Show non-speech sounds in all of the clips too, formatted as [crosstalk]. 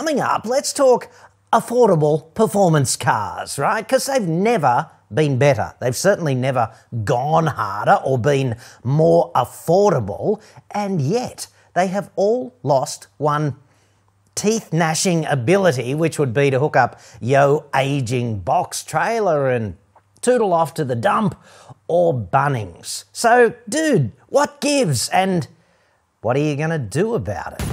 coming up, let's talk affordable performance cars, right? Because they've never been better. They've certainly never gone harder or been more affordable, and yet they have all lost one teeth gnashing ability, which would be to hook up yo aging box trailer and tootle off to the dump or Bunnings. So, dude, what gives and what are you going to do about it?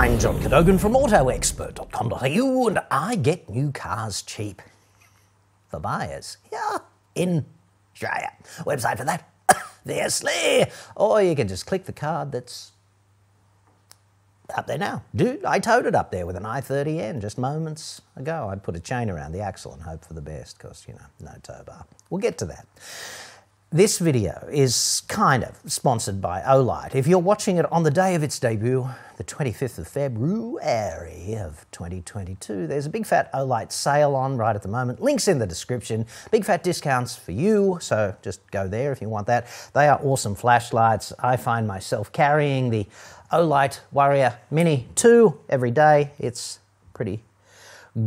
I'm John Cadogan from AutoExpert.com.au and I get new cars cheap for buyers here in Australia. Website for that, [coughs] obviously. Or you can just click the card that's up there now. Dude, I towed it up there with an i30N just moments ago. I'd put a chain around the axle and hope for the best because, you know, no tow bar. We'll get to that. This video is kind of sponsored by Olight. If you're watching it on the day of its debut, the 25th of February of 2022, there's a big fat Olight sale on right at the moment. Links in the description. Big fat discounts for you, so just go there if you want that. They are awesome flashlights. I find myself carrying the Olight Warrior Mini 2 every day. It's pretty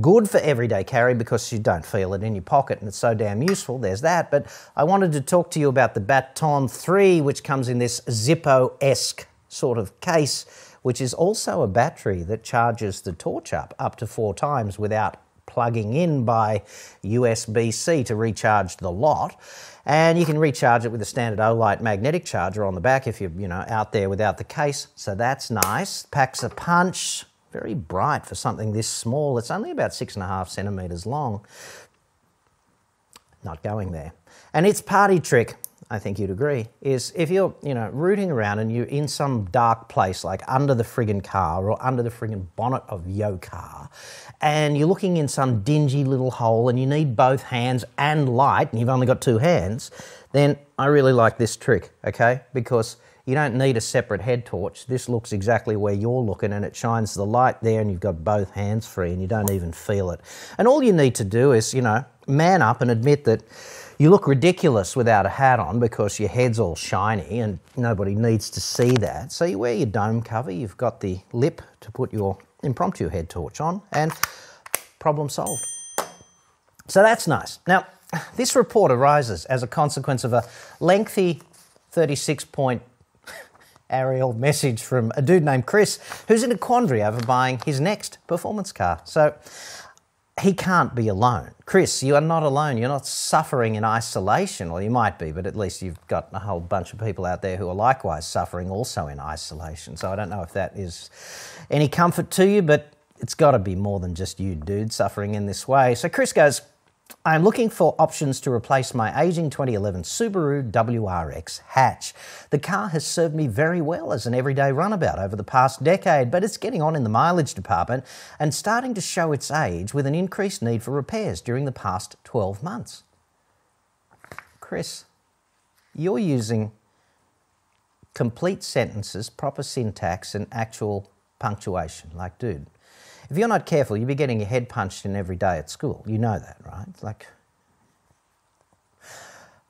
good for everyday carry because you don't feel it in your pocket and it's so damn useful. There's that. But I wanted to talk to you about the Baton 3, which comes in this Zippo esque sort of case, which is also a battery that charges the torch up up to four times without plugging in by USB C to recharge the lot. And you can recharge it with a standard Olight magnetic charger on the back if you're you know out there without the case. So that's nice. Packs a punch very bright for something this small. It's only about six and a half centimetres long. Not going there. And its party trick, I think you'd agree, is if you're, you know, rooting around and you're in some dark place, like under the friggin' car or under the friggin' bonnet of your car, and you're looking in some dingy little hole and you need both hands and light, and you've only got two hands, then I really like this trick, okay? Because you don't need a separate head torch. This looks exactly where you're looking and it shines the light there and you've got both hands free and you don't even feel it. And all you need to do is, you know, man up and admit that you look ridiculous without a hat on because your head's all shiny and nobody needs to see that. So you wear your dome cover, you've got the lip to put your impromptu head torch on and problem solved. So that's nice. Now, this report arises as a consequence of a lengthy 36 point aerial message from a dude named Chris who's in a quandary over buying his next performance car. So he can't be alone. Chris, you are not alone. You're not suffering in isolation, or you might be, but at least you've got a whole bunch of people out there who are likewise suffering also in isolation. So I don't know if that is any comfort to you, but it's got to be more than just you, dude, suffering in this way. So Chris goes, I'm looking for options to replace my aging 2011 Subaru WRX hatch. The car has served me very well as an everyday runabout over the past decade, but it's getting on in the mileage department and starting to show its age with an increased need for repairs during the past 12 months. Chris, you're using complete sentences, proper syntax, and actual punctuation. Like, dude, if you're not careful, you'll be getting your head punched in every day at school. You know that, right? like,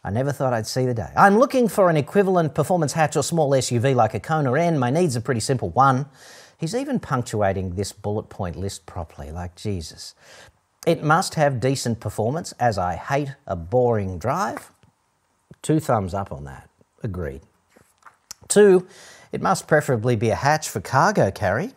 I never thought I'd see the day. I'm looking for an equivalent performance hatch or small SUV like a Kona N. My needs are pretty simple. One, he's even punctuating this bullet point list properly, like Jesus. It must have decent performance, as I hate a boring drive. Two thumbs up on that. Agreed. Two, it must preferably be a hatch for cargo carry.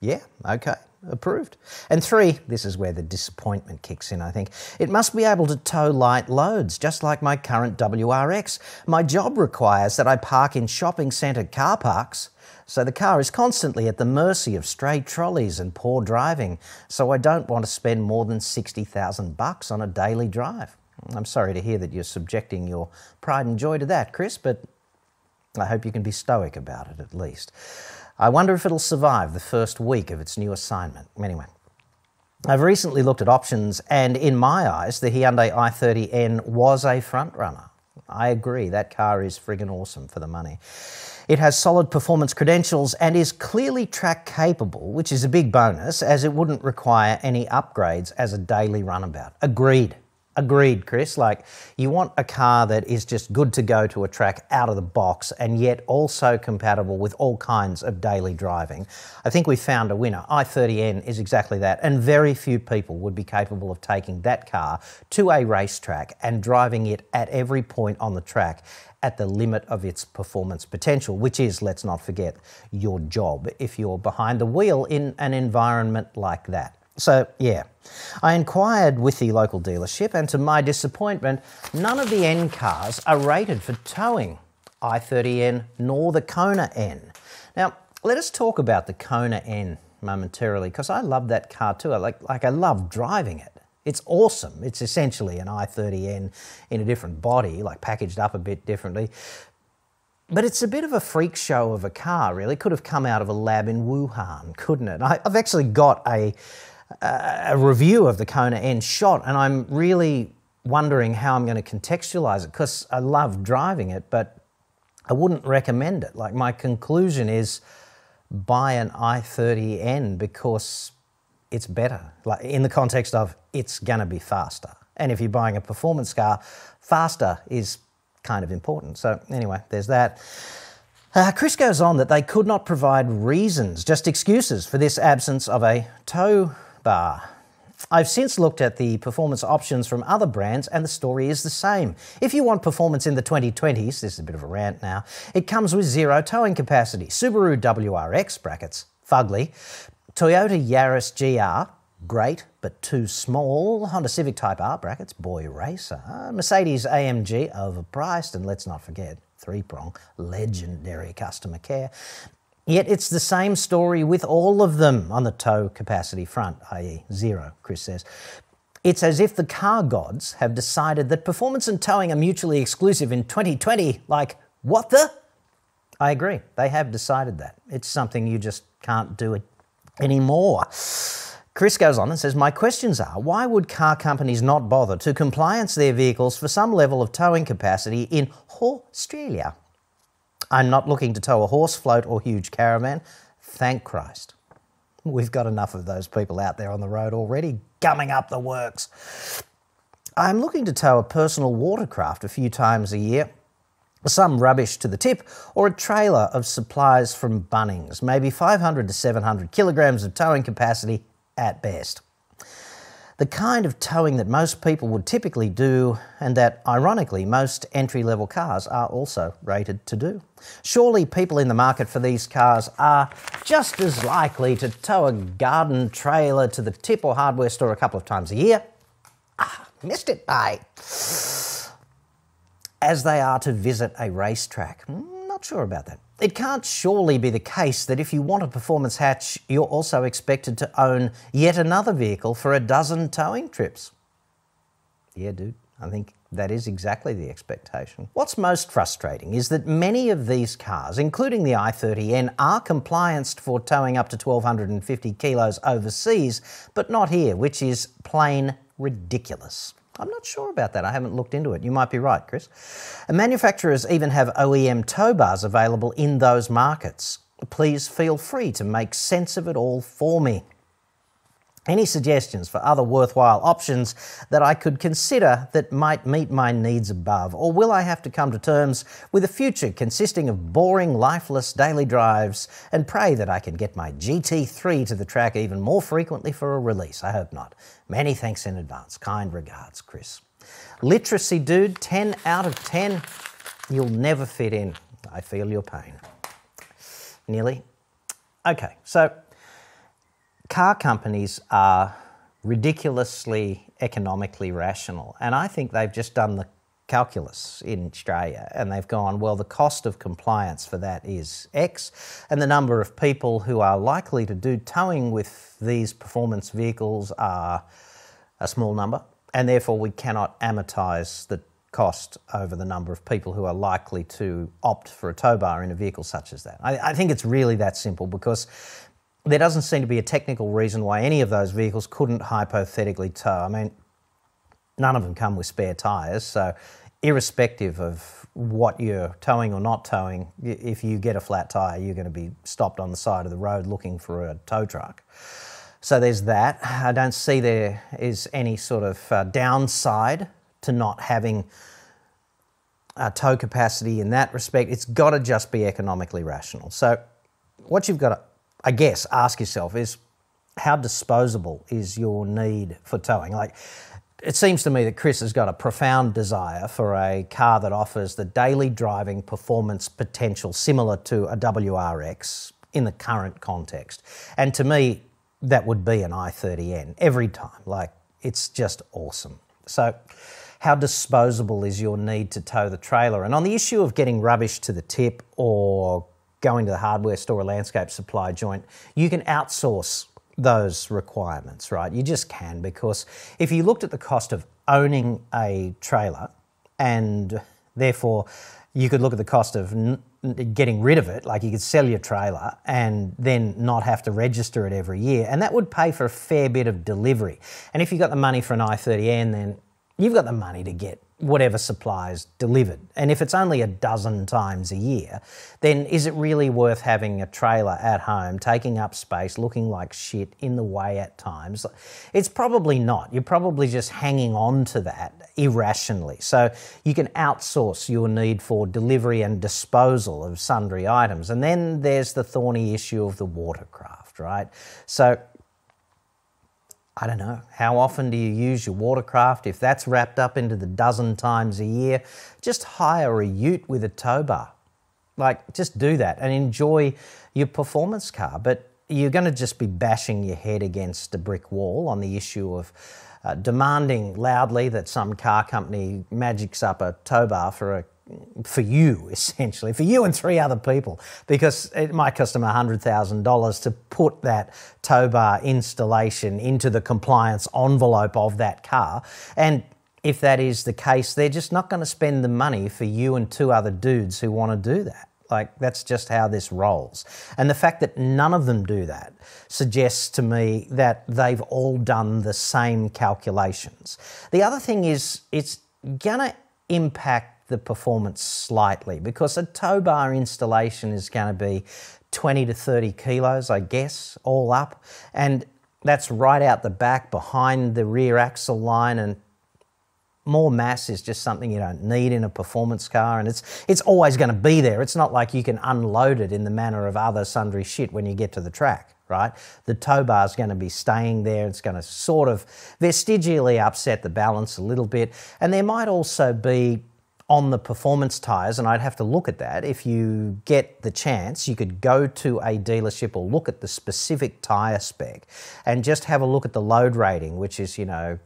Yeah, okay approved. And three, this is where the disappointment kicks in, I think. It must be able to tow light loads, just like my current WRX. My job requires that I park in shopping centre car parks. So the car is constantly at the mercy of stray trolleys and poor driving. So I don't want to spend more than 60,000 bucks on a daily drive. I'm sorry to hear that you're subjecting your pride and joy to that, Chris, but I hope you can be stoic about it at least. I wonder if it'll survive the first week of its new assignment. Anyway, I've recently looked at options, and in my eyes, the Hyundai i30N was a frontrunner. I agree, that car is friggin' awesome for the money. It has solid performance credentials and is clearly track capable, which is a big bonus as it wouldn't require any upgrades as a daily runabout. Agreed. Agreed, Chris. Like, you want a car that is just good to go to a track out of the box and yet also compatible with all kinds of daily driving. I think we found a winner. i30N is exactly that, and very few people would be capable of taking that car to a racetrack and driving it at every point on the track at the limit of its performance potential, which is, let's not forget, your job if you're behind the wheel in an environment like that. So, yeah, I inquired with the local dealership, and to my disappointment, none of the N cars are rated for towing, i30N nor the Kona N. Now, let us talk about the Kona N momentarily, because I love that car too. I like, like I love driving it. It's awesome. It's essentially an i30N in a different body, like packaged up a bit differently. But it's a bit of a freak show of a car, really. Could have come out of a lab in Wuhan, couldn't it? I, have actually got a a review of the Kona N shot, and I'm really wondering how I'm going to contextualize it because I love driving it, but I wouldn't recommend it. Like, my conclusion is buy an i30N because it's better, like in the context of it's going to be faster. And if you're buying a performance car, faster is kind of important. So, anyway, there's that. Uh, Chris goes on that they could not provide reasons, just excuses for this absence of a tow bar. I've since looked at the performance options from other brands, and the story is the same. If you want performance in the 2020s, this is a bit of a rant now, it comes with zero towing capacity. Subaru WRX, brackets, fugly. Toyota Yaris GR, great, but too small. Honda Civic Type R, brackets, boy racer. Mercedes AMG, overpriced, and let's not forget, three prong, legendary customer care. Yet it's the same story with all of them on the tow capacity front, i.e., zero, Chris says. It's as if the car gods have decided that performance and towing are mutually exclusive in 2020. Like, what the? I agree. They have decided that. It's something you just can't do it anymore. Chris goes on and says, My questions are why would car companies not bother to compliance their vehicles for some level of towing capacity in Australia? I'm not looking to tow a horse float or huge caravan. Thank Christ. We've got enough of those people out there on the road already, gumming up the works. I'm looking to tow a personal watercraft a few times a year, some rubbish to the tip, or a trailer of supplies from Bunnings, maybe 500 to 700 kilograms of towing capacity at best the kind of towing that most people would typically do, and that, ironically, most entry level cars are also rated to do. Surely people in the market for these cars are just as likely to tow a garden trailer to the tip or hardware store a couple of times a year. Ah, missed it, I. As they are to visit a racetrack. Hmm, not sure about that. It can't surely be the case that if you want a performance hatch, you're also expected to own yet another vehicle for a dozen towing trips. Yeah, dude, I think that is exactly the expectation. What's most frustrating is that many of these cars, including the i30N, are complianced for towing up to 1250 kilos overseas, but not here, which is plain ridiculous. I'm not sure about that. I haven't looked into it. You might be right, Chris. And manufacturers even have OEM tow bars available in those markets. Please feel free to make sense of it all for me. Any suggestions for other worthwhile options that I could consider that might meet my needs above? Or will I have to come to terms with a future consisting of boring, lifeless daily drives and pray that I can get my GT3 to the track even more frequently for a release? I hope not. Many thanks in advance. Kind regards, Chris. Literacy, dude, 10 out of 10. You'll never fit in. I feel your pain. Nearly? Okay, so car companies are ridiculously economically rational, and I think they've just done the calculus in Australia and they've gone, well, the cost of compliance for that is X, and the number of people who are likely to do towing with these performance vehicles are a small number, and therefore we cannot amortise the cost over the number of people who are likely to opt for a tow bar in a vehicle such as that. I, I think it's really that simple because there doesn't seem to be a technical reason why any of those vehicles couldn't hypothetically tow. I mean, none of them come with spare tyres, so irrespective of what you're towing or not towing, if you get a flat tyre, you're going to be stopped on the side of the road looking for a tow truck. So there's that. I don't see there is any sort of uh, downside to not having uh, tow capacity in that respect. It's got to just be economically rational. So what you've got to, I guess, ask yourself is how disposable is your need for towing? Like, it seems to me that Chris has got a profound desire for a car that offers the daily driving performance potential similar to a WRX in the current context. And to me, that would be an i30N every time. Like, it's just awesome. So, how disposable is your need to tow the trailer? And on the issue of getting rubbish to the tip or going to the hardware store or landscape supply joint, you can outsource those requirements, right? You just can because if you looked at the cost of owning a trailer and therefore you could look at the cost of n- getting rid of it, like you could sell your trailer and then not have to register it every year, and that would pay for a fair bit of delivery. And if you got the money for an i30N, then you've got the money to get whatever supplies delivered. And if it's only a dozen times a year, then is it really worth having a trailer at home, taking up space, looking like shit, in the way at times? It's probably not. You're probably just hanging on to that irrationally. So you can outsource your need for delivery and disposal of sundry items. And then there's the thorny issue of the watercraft, right? So I don't know, how often do you use your watercraft? If that's wrapped up into the dozen times a year, just hire a ute with a tow bar. Like, just do that and enjoy your performance car. But you're going to just be bashing your head against a brick wall on the issue of uh, demanding loudly that some car company magics up a tow bar for a for you, [laughs] essentially, for you and three other people, because it might cost them $100,000 to put that tow bar installation into the compliance envelope of that car. And if that is the case, they're just not going to spend the money for you and two other dudes who want to do that. Like, that's just how this rolls. And the fact that none of them do that suggests to me that they've all done the same calculations. The other thing is, it's going to impact the performance slightly because a tow bar installation is going to be 20 to 30 kilos, I guess, all up. And that's right out the back behind the rear axle line and more mass is just something you don't need in a performance car and it's it's always going to be there. It's not like you can unload it in the manner of other sundry shit when you get to the track, right? The tow bar is going to be staying there. It's going to sort of vestigially upset the balance a little bit. And there might also be on the performance tyres, and I'd have to look at that. If you get the chance, you could go to a dealership or look at the specific tyre spec and just have a look at the load rating, which is, you know,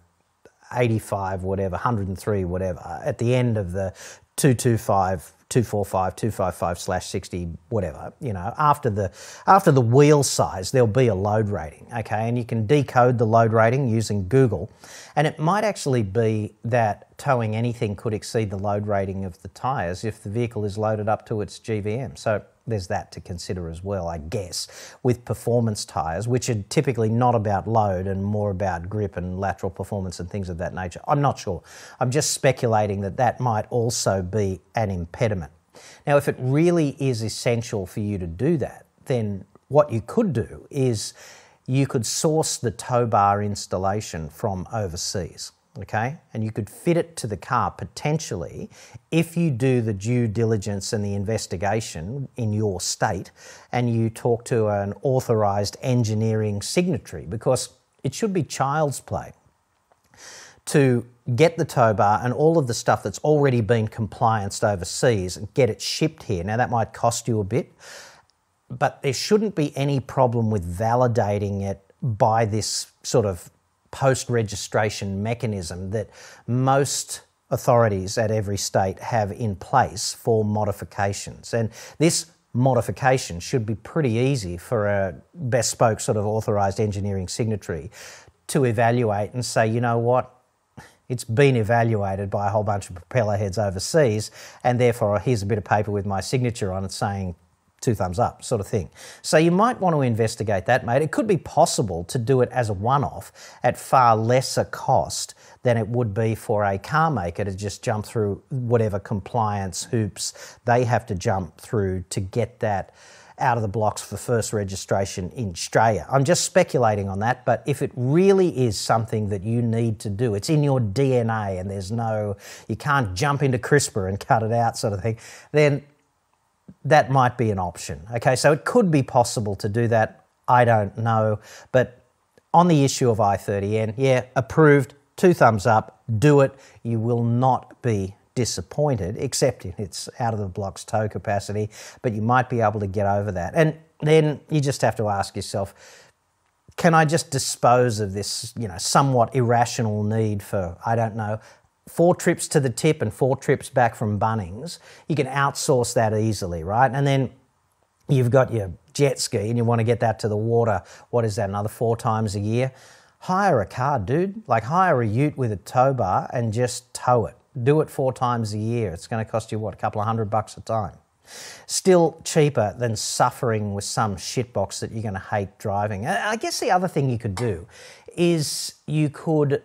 85, whatever, 103, whatever, at the end of the 225 245 255 slash 60 whatever you know after the after the wheel size there'll be a load rating okay? And you can decode the load rating using google. And it might actually be that towing anything could exceed the load rating of the tires if the vehicle is loaded up to its gvm so there's that to consider as well, I guess, with performance tyres, which are typically not about load and more about grip and lateral performance and things of that nature. I'm not sure. I'm just speculating that that might also be an impediment. Now, if it really is essential for you to do that, then what you could do is you could source the tow bar installation from overseas okay? And you could fit it to the car potentially if you do the due diligence and the investigation in your state and you talk to an authorized engineering signatory because it should be child's play to get the tow bar and all of the stuff that's already been complianced overseas and get it shipped here. Now, that might cost you a bit, but there shouldn't be any problem with validating it by this sort of post registration mechanism that most authorities at every state have in place for modifications. And this modification should be pretty easy for a bespoke sort of authorised engineering signatory to evaluate and say, you know what, it's been evaluated by a whole bunch of propeller heads overseas, and therefore here's a bit of paper with my signature on it saying two thumbs up, sort of thing. So you might want to investigate that, mate. It could be possible to do it as a one off at far lesser cost than it would be for a car maker to just jump through whatever compliance hoops they have to jump through to get that out of the blocks for first registration in Australia. I'm just speculating on that, but if it really is something that you need to do, it's in your DNA and there's no, you can't jump into CRISPR and cut it out sort of thing, then that might be an option. Okay, so it could be possible to do that. I don't know. But on the issue of i30N, yeah, approved, two thumbs up, do it. You will not be disappointed, except in its out of the blocks tow capacity, but you might be able to get over that. And then you just have to ask yourself, can I just dispose of this, you know, somewhat irrational need for, I don't know, four trips to the tip and four trips back from Bunnings, you can outsource that easily, right? And then you've got your jet ski and you want to get that to the water, what is that, another four times a year? Hire a car, dude. Like hire a ute with a tow bar and just tow it. Do it four times a year. It's going to cost you, what, a couple of hundred bucks a time. Still cheaper than suffering with some shitbox that you're going to hate driving. I guess the other thing you could do is you could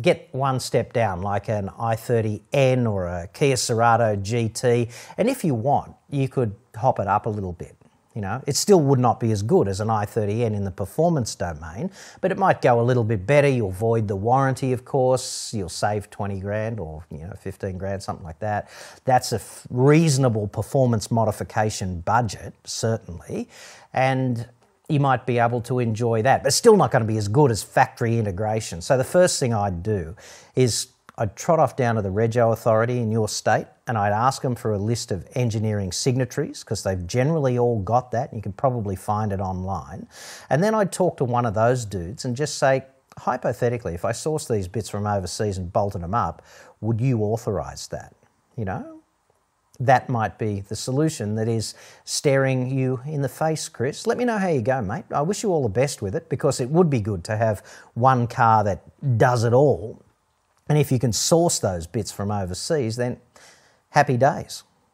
get one step down, like an i30N or a Kia Cerato GT, and if you want, you could hop it up a little bit. You know, it still would not be as good as an i30N in the performance domain, but it might go a little bit better. You'll void the warranty, of course. You'll save 20 grand or, you know, 15 grand, something like that. That's a f- reasonable performance modification budget, certainly. And you might be able to enjoy that, but still not going to be as good as factory integration. So the first thing I'd do is I'd trot off down to the Rego Authority in your state and I'd ask them for a list of engineering signatories because they've generally all got that. And you can probably find it online. And then I'd talk to one of those dudes and just say, hypothetically, if I source these bits from overseas and bolted them up, would you authorize that? You know, that might be the solution that is staring you in the face, Chris. Let me know how you go, mate. I wish you all the best with it because it would be good to have one car that does it all. And if you can source those bits from overseas, then happy days.